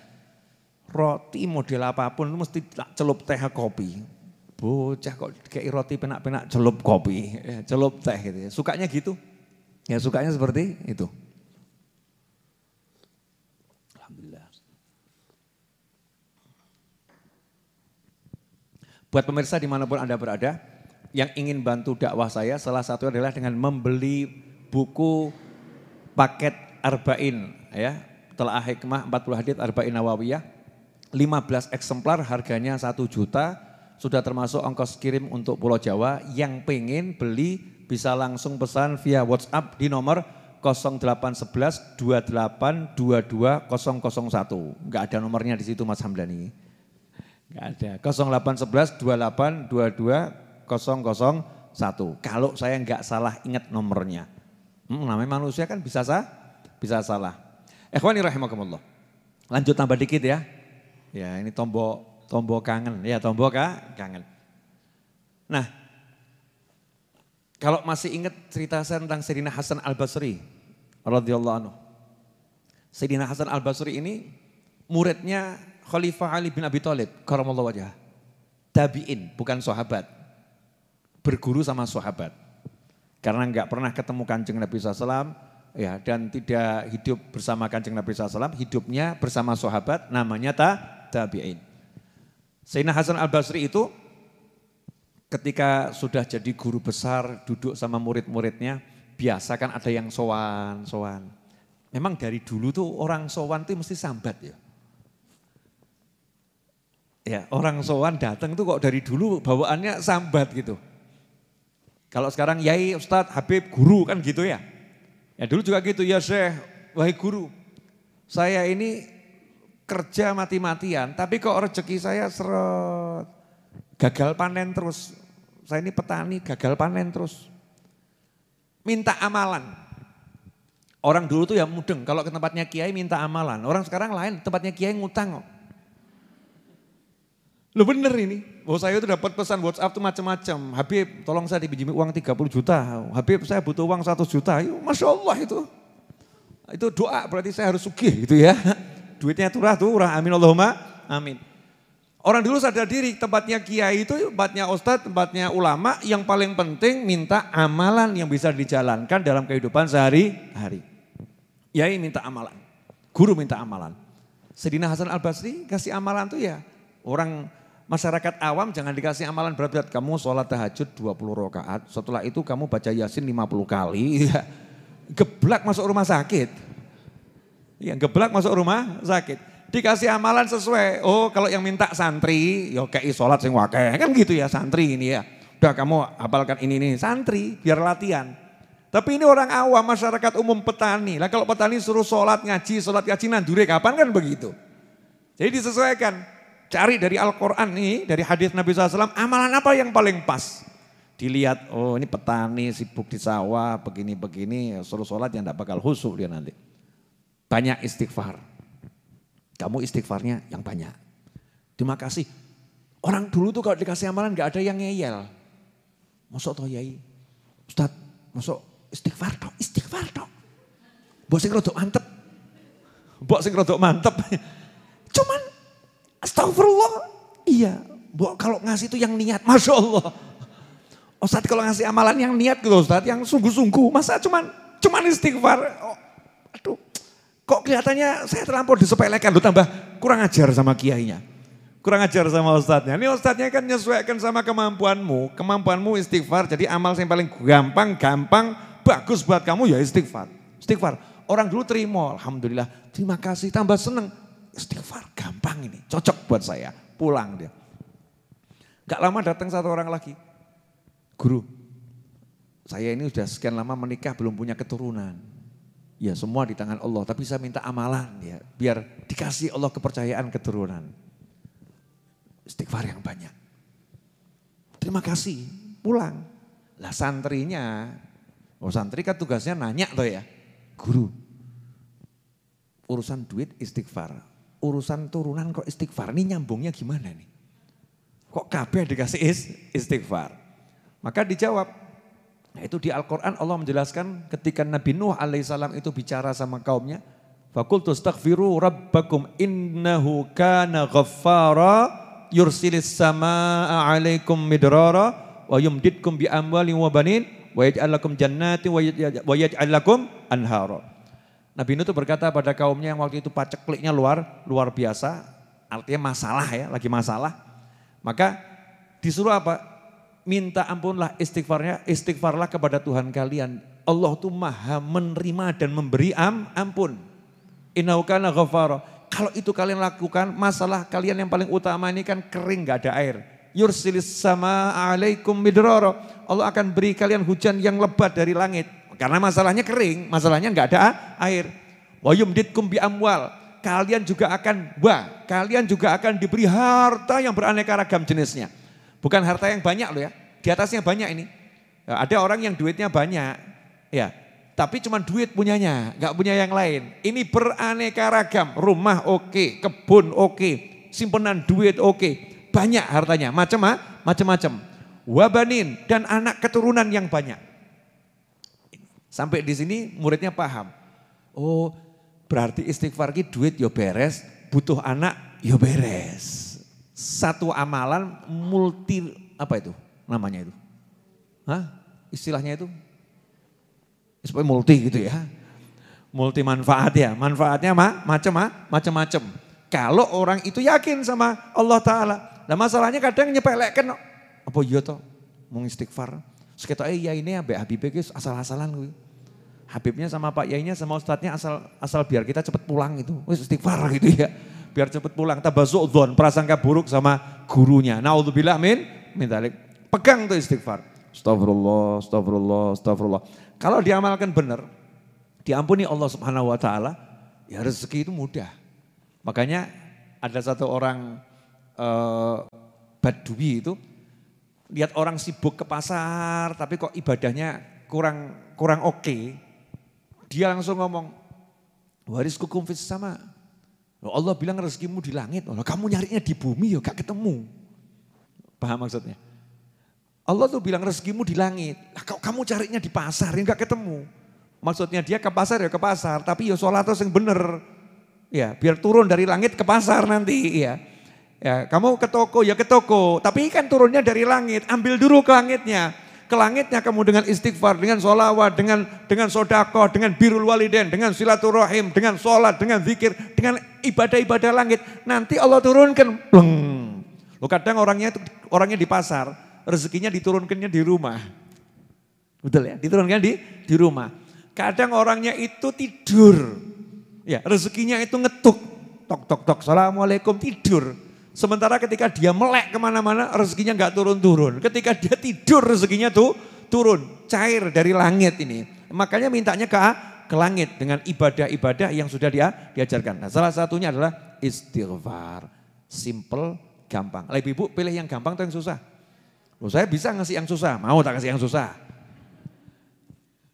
Roti model apa pun mesti celup teh kopi Bocah kok kayak roti penak-penak celup kopi, <laughs> celup teh gitu ya. Sukanya gitu. Ya sukanya seperti itu. Alhamdulillah. Buat pemirsa di mana pun Anda berada, yang ingin bantu dakwah saya, salah satu adalah dengan membeli buku paket Arba'in. ya Telah hikmah 40 hadith Arba'in Nawawiyah. 15 eksemplar harganya 1 juta sudah termasuk ongkos kirim untuk Pulau Jawa. Yang pengen beli bisa langsung pesan via WhatsApp di nomor 0811 28 22 001. Enggak ada nomornya di situ Mas Hamdani. Enggak ada. 0811 28 22 001. Kalau saya enggak salah ingat nomornya. Hmm, namanya manusia kan bisa sah, bisa salah. Ikhwani rahimakumullah. Lanjut tambah dikit ya. Ya ini tombol Tombol kangen, ya tombol kangen. Nah, kalau masih ingat cerita saya tentang Sayyidina Hasan Al-Basri radhiyallahu anhu. Sayyidina Hasan Al-Basri ini muridnya Khalifah Ali bin Abi Thalib karamallahu wajah. Tabi'in, bukan sahabat. Berguru sama sahabat. Karena enggak pernah ketemu Kanjeng Nabi SAW, ya dan tidak hidup bersama Kanjeng Nabi SAW, hidupnya bersama sahabat namanya ta tabi'in. Sayyidina Hasan al-Basri itu ketika sudah jadi guru besar duduk sama murid-muridnya, biasa kan ada yang sowan, sowan. Memang dari dulu tuh orang sowan tuh mesti sambat ya. Ya orang sowan datang tuh kok dari dulu bawaannya sambat gitu. Kalau sekarang yai, ustadz, habib, guru kan gitu ya. Ya dulu juga gitu, ya syekh, wahai guru. Saya ini kerja mati-matian, tapi kok rezeki saya seret. Gagal panen terus. Saya ini petani, gagal panen terus. Minta amalan. Orang dulu tuh ya mudeng, kalau ke tempatnya kiai minta amalan. Orang sekarang lain, tempatnya kiai ngutang kok. Lo bener ini, bahwa saya itu dapat pesan WhatsApp tuh macam-macam. Habib, tolong saya dipinjami uang 30 juta. Habib, saya butuh uang 100 juta. Yuk, Masya Allah itu. Itu doa berarti saya harus sugih gitu ya <laughs> duitnya turah tuh, urah amin Allahumma amin. Orang dulu sadar diri, tempatnya kiai itu tempatnya ustadz, tempatnya ulama, yang paling penting minta amalan yang bisa dijalankan dalam kehidupan sehari-hari. Yai minta amalan, guru minta amalan. Sedina Hasan Al-Basri kasih amalan tuh ya, orang masyarakat awam jangan dikasih amalan berat-berat. Kamu sholat tahajud 20 rakaat, setelah itu kamu baca yasin 50 kali, <laughs> ya. geblak masuk rumah sakit. Yang geblak masuk rumah sakit. Dikasih amalan sesuai. Oh kalau yang minta santri, ya kayak sholat sing wakeh. Kan gitu ya santri ini ya. Udah kamu hafalkan ini nih santri biar latihan. Tapi ini orang awam, masyarakat umum petani. Lah kalau petani suruh sholat ngaji, sholat ngaji nandure kapan kan begitu. Jadi disesuaikan. Cari dari Al-Quran nih, dari hadis Nabi SAW, amalan apa yang paling pas? Dilihat, oh ini petani sibuk di sawah, begini-begini, suruh sholat yang tidak bakal husuk dia nanti. Banyak istighfar. Kamu istighfarnya yang banyak. Terima kasih. Orang dulu tuh kalau dikasih amalan gak ada yang ngeyel. Masuk toh yai. Ustaz, masuk istighfar dong, istighfar dong. Sing rodok mantep. Bok sing rodok mantep. <laughs> Cuman astagfirullah. Iya, Bok kalau ngasih itu yang niat, Masya Allah. Ustaz kalau ngasih amalan yang niat gitu Ustaz, yang sungguh-sungguh. Masa cuman Cuman istighfar. Oh, aduh, kok kelihatannya saya terlampau disepelekan. Lu tambah kurang ajar sama kiainya. Kurang ajar sama ustadznya. Ini ustadznya kan menyesuaikan sama kemampuanmu. Kemampuanmu istighfar. Jadi amal yang paling gampang, gampang, bagus buat kamu ya istighfar. Istighfar. Orang dulu terima, Alhamdulillah. Terima kasih, tambah seneng. Istighfar, gampang ini. Cocok buat saya. Pulang dia. Gak lama datang satu orang lagi. Guru, saya ini sudah sekian lama menikah belum punya keturunan. Ya semua di tangan Allah, tapi saya minta amalan ya. Biar dikasih Allah kepercayaan keturunan istighfar yang banyak. Terima kasih, pulang. Lah santrinya, oh santri kan tugasnya nanya tuh ya, guru, urusan duit istighfar, urusan turunan kok istighfar, ini nyambungnya gimana nih? Kok kabeh dikasih istighfar? Maka dijawab, nah itu di Al-Quran Allah menjelaskan ketika Nabi Nuh alaihissalam itu bicara sama kaumnya, Fakultu astaghfiru rabbakum innahu kana ghaffara yursilis samaa alaikum midrara wa yumditkum bi amwalin wa banin wa yaj'al jannati wa yaj'al lakum anhara. Nabi Nuh itu berkata pada kaumnya yang waktu itu pacekliknya luar luar biasa, artinya masalah ya, lagi masalah. Maka disuruh apa? Minta ampunlah istighfarnya, istighfarlah kepada Tuhan kalian. Allah itu maha menerima dan memberi am, ampun. Innahu kana ghafara. Kalau itu kalian lakukan, masalah kalian yang paling utama ini kan kering gak ada air. Yursilis sama alaikum midroro. Allah akan beri kalian hujan yang lebat dari langit. Karena masalahnya kering, masalahnya nggak ada air. Wayumditkum bi amwal. Kalian juga akan, wah, kalian juga akan diberi harta yang beraneka ragam jenisnya. Bukan harta yang banyak loh ya, di atasnya banyak ini. Ya, ada orang yang duitnya banyak, ya tapi cuma duit punyanya, nggak punya yang lain. Ini beraneka ragam, rumah oke, okay, kebun oke, okay, simpenan duit oke, okay. banyak hartanya, macam macam-macam. Wabanin dan anak keturunan yang banyak. Sampai di sini muridnya paham. Oh, berarti istighfar ki duit yo beres, butuh anak yo beres. Satu amalan multi apa itu namanya itu? Hah? Istilahnya itu supaya multi gitu ya. Multi manfaat ya, manfaatnya ma, macam macam-macam. Kalau orang itu yakin sama Allah Ta'ala. Nah masalahnya kadang nyepelekkan, apa iya toh, mau istighfar. Sekitar eh ya ini ya Habib asal-asalan. Habibnya sama Pak Yainya sama Ustadznya asal asal biar kita cepet pulang itu. Wis istighfar gitu ya. Biar cepet pulang. Tabasuk dhon, prasangka buruk sama gurunya. Naudzubillah min min Pegang tuh istighfar. Astagfirullah, astagfirullah, astagfirullah. Kalau diamalkan benar, diampuni Allah Subhanahu wa taala, ya rezeki itu mudah. Makanya ada satu orang uh, badui itu lihat orang sibuk ke pasar tapi kok ibadahnya kurang kurang oke. Okay. Dia langsung ngomong, "Waris kukum fis sama." Allah bilang rezekimu di langit. Oh, kamu nyarinya di bumi ya gak ketemu. Paham maksudnya? Allah tuh bilang rezekimu di langit. Nah, kamu carinya di pasar, enggak ketemu. Maksudnya dia ke pasar ya ke pasar, tapi ya sholat yang bener. Ya, biar turun dari langit ke pasar nanti ya. Ya, kamu ke toko ya ke toko, tapi kan turunnya dari langit, ambil dulu ke langitnya. Ke langitnya kamu dengan istighfar, dengan sholawat, dengan dengan sodako, dengan birul waliden, dengan silaturahim, dengan sholat, dengan zikir, dengan ibadah-ibadah langit. Nanti Allah turunkan, pleng. Lo kadang orangnya itu orangnya di pasar, rezekinya diturunkannya di rumah. Betul ya, diturunkan di di rumah. Kadang orangnya itu tidur. Ya, rezekinya itu ngetuk. Tok tok tok, Assalamualaikum tidur. Sementara ketika dia melek ke mana-mana rezekinya nggak turun-turun. Ketika dia tidur rezekinya tuh turun, cair dari langit ini. Makanya mintanya ke ke langit dengan ibadah-ibadah yang sudah dia diajarkan. Nah, salah satunya adalah istighfar. Simple, gampang. Lebih ibu pilih yang gampang atau yang susah? Loh saya bisa ngasih yang susah, mau tak kasih yang susah.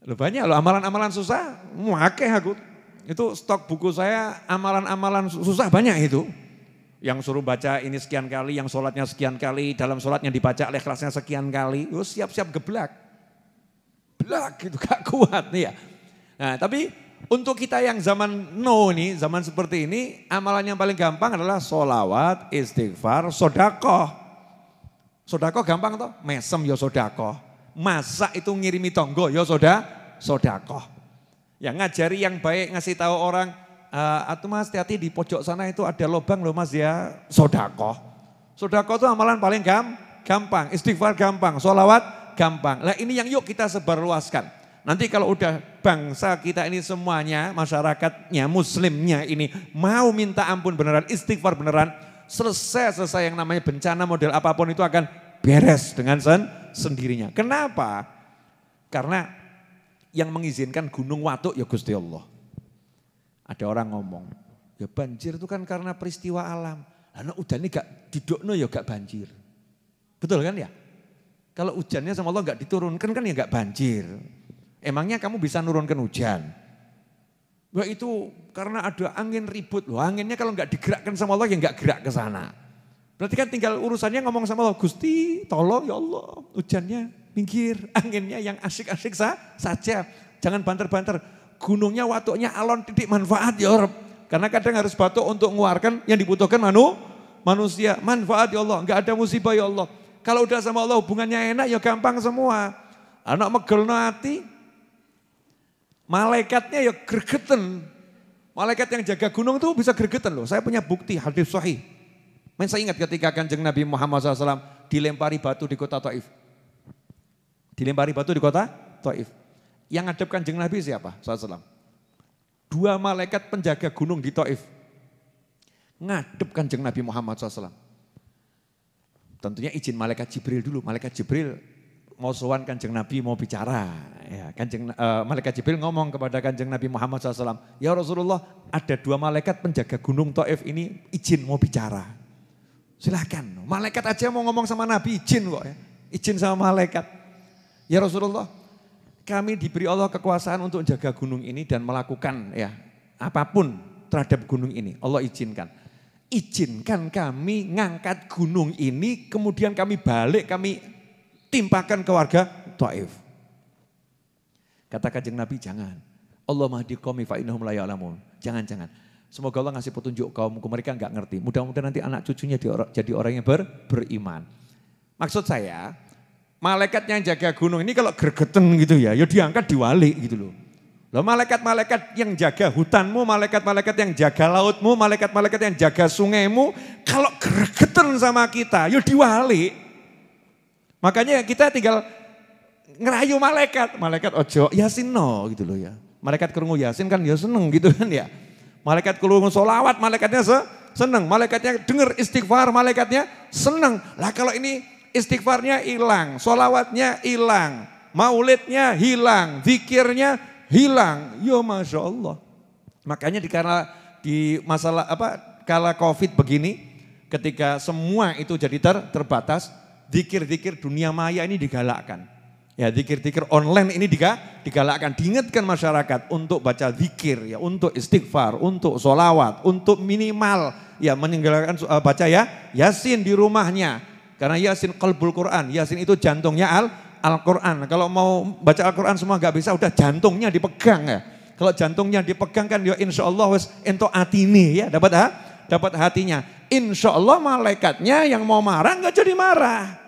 Loh banyak loh amalan-amalan susah, muake aku. Itu stok buku saya amalan-amalan susah banyak itu. Yang suruh baca ini sekian kali, yang sholatnya sekian kali, dalam sholatnya dibaca oleh kelasnya sekian kali. Itu siap-siap geblak. Blak itu <laughs> gak kuat nih ya. Nah tapi untuk kita yang zaman no ini, zaman seperti ini, amalan yang paling gampang adalah sholawat, istighfar, sodakoh. Sodako gampang toh, mesem ya sodako. Masak itu ngirimi tonggo ya soda, sodako. Ya ngajari yang baik, ngasih tahu orang, uh, atau mas hati-hati di pojok sana itu ada lubang loh mas ya, sodakoh. Sodakoh itu amalan paling gam, gampang, istighfar gampang, sholawat gampang. Nah ini yang yuk kita sebarluaskan. Nanti kalau udah bangsa kita ini semuanya, masyarakatnya, muslimnya ini mau minta ampun beneran, istighfar beneran, selesai-selesai yang namanya bencana model apa pun itu akan beres dengan sen sendirinya. Kenapa? Karena yang mengizinkan gunung watuk ya Gusti Allah. Ada orang ngomong, ya banjir itu kan karena peristiwa alam. Karena ini gak didokno ya gak banjir. Betul kan ya? Kalau hujannya sama Allah gak diturunkan kan ya gak banjir. Emangnya kamu bisa nurunkan hujan? Wah itu karena ada angin ribut loh. Anginnya kalau nggak digerakkan sama Allah ya nggak gerak ke sana. Berarti kan tinggal urusannya ngomong sama Allah. Gusti tolong ya Allah hujannya minggir. Anginnya yang asik-asik saja. Jangan banter-banter. Gunungnya watuknya alon titik manfaat ya Allah. Karena kadang harus batuk untuk mengeluarkan yang dibutuhkan manu, manusia. Manfaat ya Allah. Nggak ada musibah ya Allah. Kalau udah sama Allah hubungannya enak ya gampang semua. Anak megel hati, Malaikatnya ya gregetan. Malaikat yang jaga gunung itu bisa gregetan loh. Saya punya bukti hadis sahih. Men saya ingat ketika kanjeng Nabi Muhammad SAW dilempari batu di kota Taif. Dilempari batu di kota Taif. Yang ngadep kanjeng Nabi siapa? SAW. Dua malaikat penjaga gunung di Taif. Ngadep kanjeng Nabi Muhammad SAW. Tentunya izin malaikat Jibril dulu. Malaikat Jibril mau sowan kanjeng Nabi mau bicara. Ya, kanjeng uh, malaikat Jibril ngomong kepada kanjeng Nabi Muhammad SAW, ya Rasulullah ada dua malaikat penjaga gunung Taif ini izin mau bicara. Silakan, malaikat aja mau ngomong sama Nabi izin kok ya, izin sama malaikat. Ya Rasulullah, kami diberi Allah kekuasaan untuk jaga gunung ini dan melakukan ya apa pun terhadap gunung ini. Allah izinkan. Izinkan kami ngangkat gunung ini, kemudian kami balik, kami timpakan ke warga Taif. Kata kajeng Nabi jangan. Allah mahdi la ya'lamun. Jangan, jangan. Semoga Allah ngasih petunjuk kaumku, mereka nggak ngerti. Mudah-mudahan nanti anak cucunya jadi orang yang ber, beriman. Maksud saya, malaikat yang jaga gunung ini kalau gregetan gitu ya, ya diangkat diwali gitu loh. Loh malaikat-malaikat yang jaga hutanmu, malaikat-malaikat yang jaga lautmu, malaikat-malaikat yang jaga sungaimu, kalau gregetan sama kita, ya diwali. Makanya kita tinggal ngerayu malaikat. Malaikat ojo yasin no gitu loh ya. Malaikat kerungu yasin kan ya seneng gitu kan ya. Malaikat kerungu solawat malaikatnya se seneng. Malaikatnya dengar istighfar malaikatnya seneng. Lah kalau ini istighfarnya hilang, solawatnya hilang, maulidnya hilang, zikirnya hilang. Ya, Masya Allah. Makanya di karena di masalah apa kala covid begini ketika semua itu jadi ter, terbatas Dikir-dikir dunia maya ini digalakkan. Ya, dikir-dikir online ini digalakkan, diingatkan masyarakat untuk baca zikir, ya, untuk istighfar, untuk solawat, untuk minimal ya meninggalkan uh, baca ya Yasin di rumahnya. Karena Yasin kalbul Quran, Yasin itu jantungnya Al Al-Quran. Kalau mau baca Al-Quran semua nggak bisa, udah jantungnya dipegang ya. Kalau jantungnya dipegang kan ya insya Allah wes ento atini ya dapat ha? dapat hatinya. Insya Allah malaikatnya yang mau marah nggak jadi marah.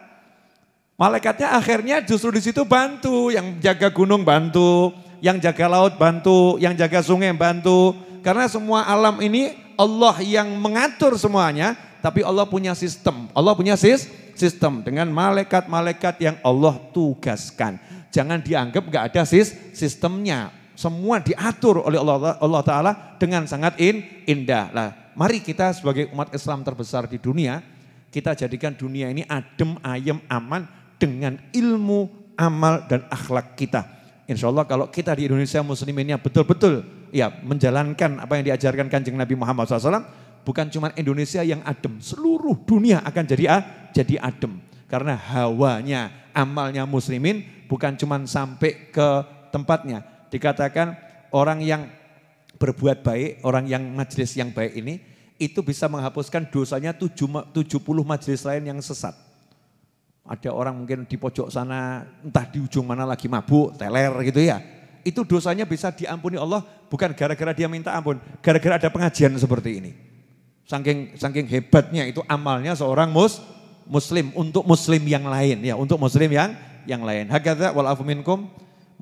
Malaikatnya akhirnya justru di situ bantu, yang jaga gunung bantu, yang jaga laut bantu, yang jaga sungai bantu. Karena semua alam ini Allah yang mengatur semuanya, tapi Allah punya sistem. Allah punya sis, sistem dengan malaikat-malaikat yang Allah tugaskan. Jangan dianggap gak ada sis, sistemnya. Semua diatur oleh Allah, Allah Ta'ala dengan sangat in, indah. Lah, mari kita sebagai umat Islam terbesar di dunia, kita jadikan dunia ini adem, ayem, aman, dengan ilmu, amal, dan akhlak kita. Insya Allah kalau kita di Indonesia musliminnya betul-betul ya menjalankan apa yang diajarkan kanjeng Nabi Muhammad SAW, bukan cuma Indonesia yang adem, seluruh dunia akan jadi jadi adem. Karena hawanya, amalnya muslimin bukan cuma sampai ke tempatnya. Dikatakan orang yang berbuat baik, orang yang majelis yang baik ini, itu bisa menghapuskan dosanya 70 majelis lain yang sesat. Ada orang mungkin di pojok sana, entah di ujung mana lagi mabuk, teler gitu ya. Itu dosanya bisa diampuni Allah bukan gara-gara dia minta ampun, gara-gara ada pengajian seperti ini. Saking saking hebatnya itu amalnya seorang mus, muslim untuk muslim yang lain ya, untuk muslim yang yang lain. Hakadza wal afu.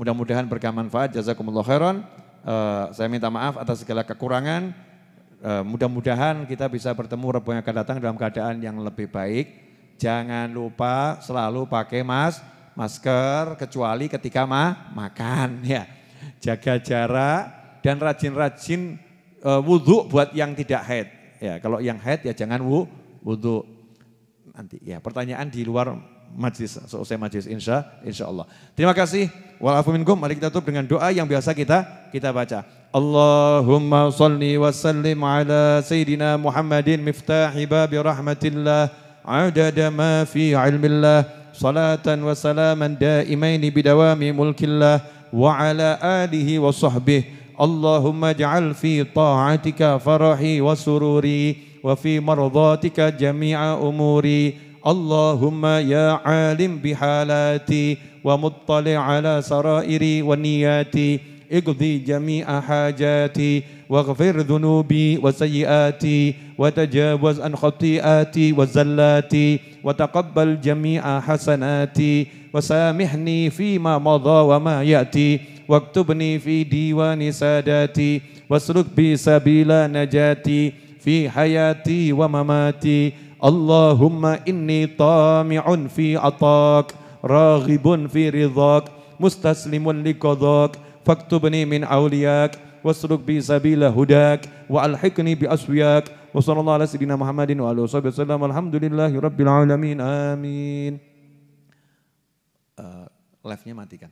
Mudah-mudahan berkah manfaat. Jazakumullah khairan. uh, saya minta maaf atas segala kekurangan. Uh, mudah-mudahan kita bisa bertemu Rabu yang akan datang dalam keadaan yang lebih baik. Jangan lupa selalu pakai mas, masker kecuali ketika ma makan <laughs> ya. Jaga jarak dan rajin-rajin uh, wudhu buat yang tidak haid. Ya, kalau yang haid ya jangan wudhu. Nanti ya pertanyaan di luar majlis, selesai majlis insya, insya Allah. Terima kasih. Walafu minkum. Mari kita tutup dengan doa yang biasa kita kita baca. Allahumma salli wa sallim ala Sayyidina Muhammadin miftahi babi rahmatillah adada ma fi ilmillah salatan wa salaman daimaini bidawami mulkillah wa ala alihi wa sahbihi Fi ta'atika farahi wa sururi wa fi mardatika jami'a umuri اللهم يا عالم بحالاتي ومطلع على سرائري ونياتي. اقضي جميع حاجاتي واغفر ذنوبي وسيئاتي وتجاوز عن خطيئاتي وزلاتي وتقبل جميع حسناتي وسامحني فيما مضى وما يأتي. واكتبني في ديوان ساداتي واسلك بي سبيل نجاتي في حياتي ومماتي اللهم إني طامع في عطاك راغب في رضاك مستسلم لقضاك فاكتبني من أولياك واسلك بي سبيل هداك وألحقني بأسوياك وصلى الله على سيدنا محمد وعلى آله وسلم الحمد لله رب العالمين آمين uh, live-nya matikan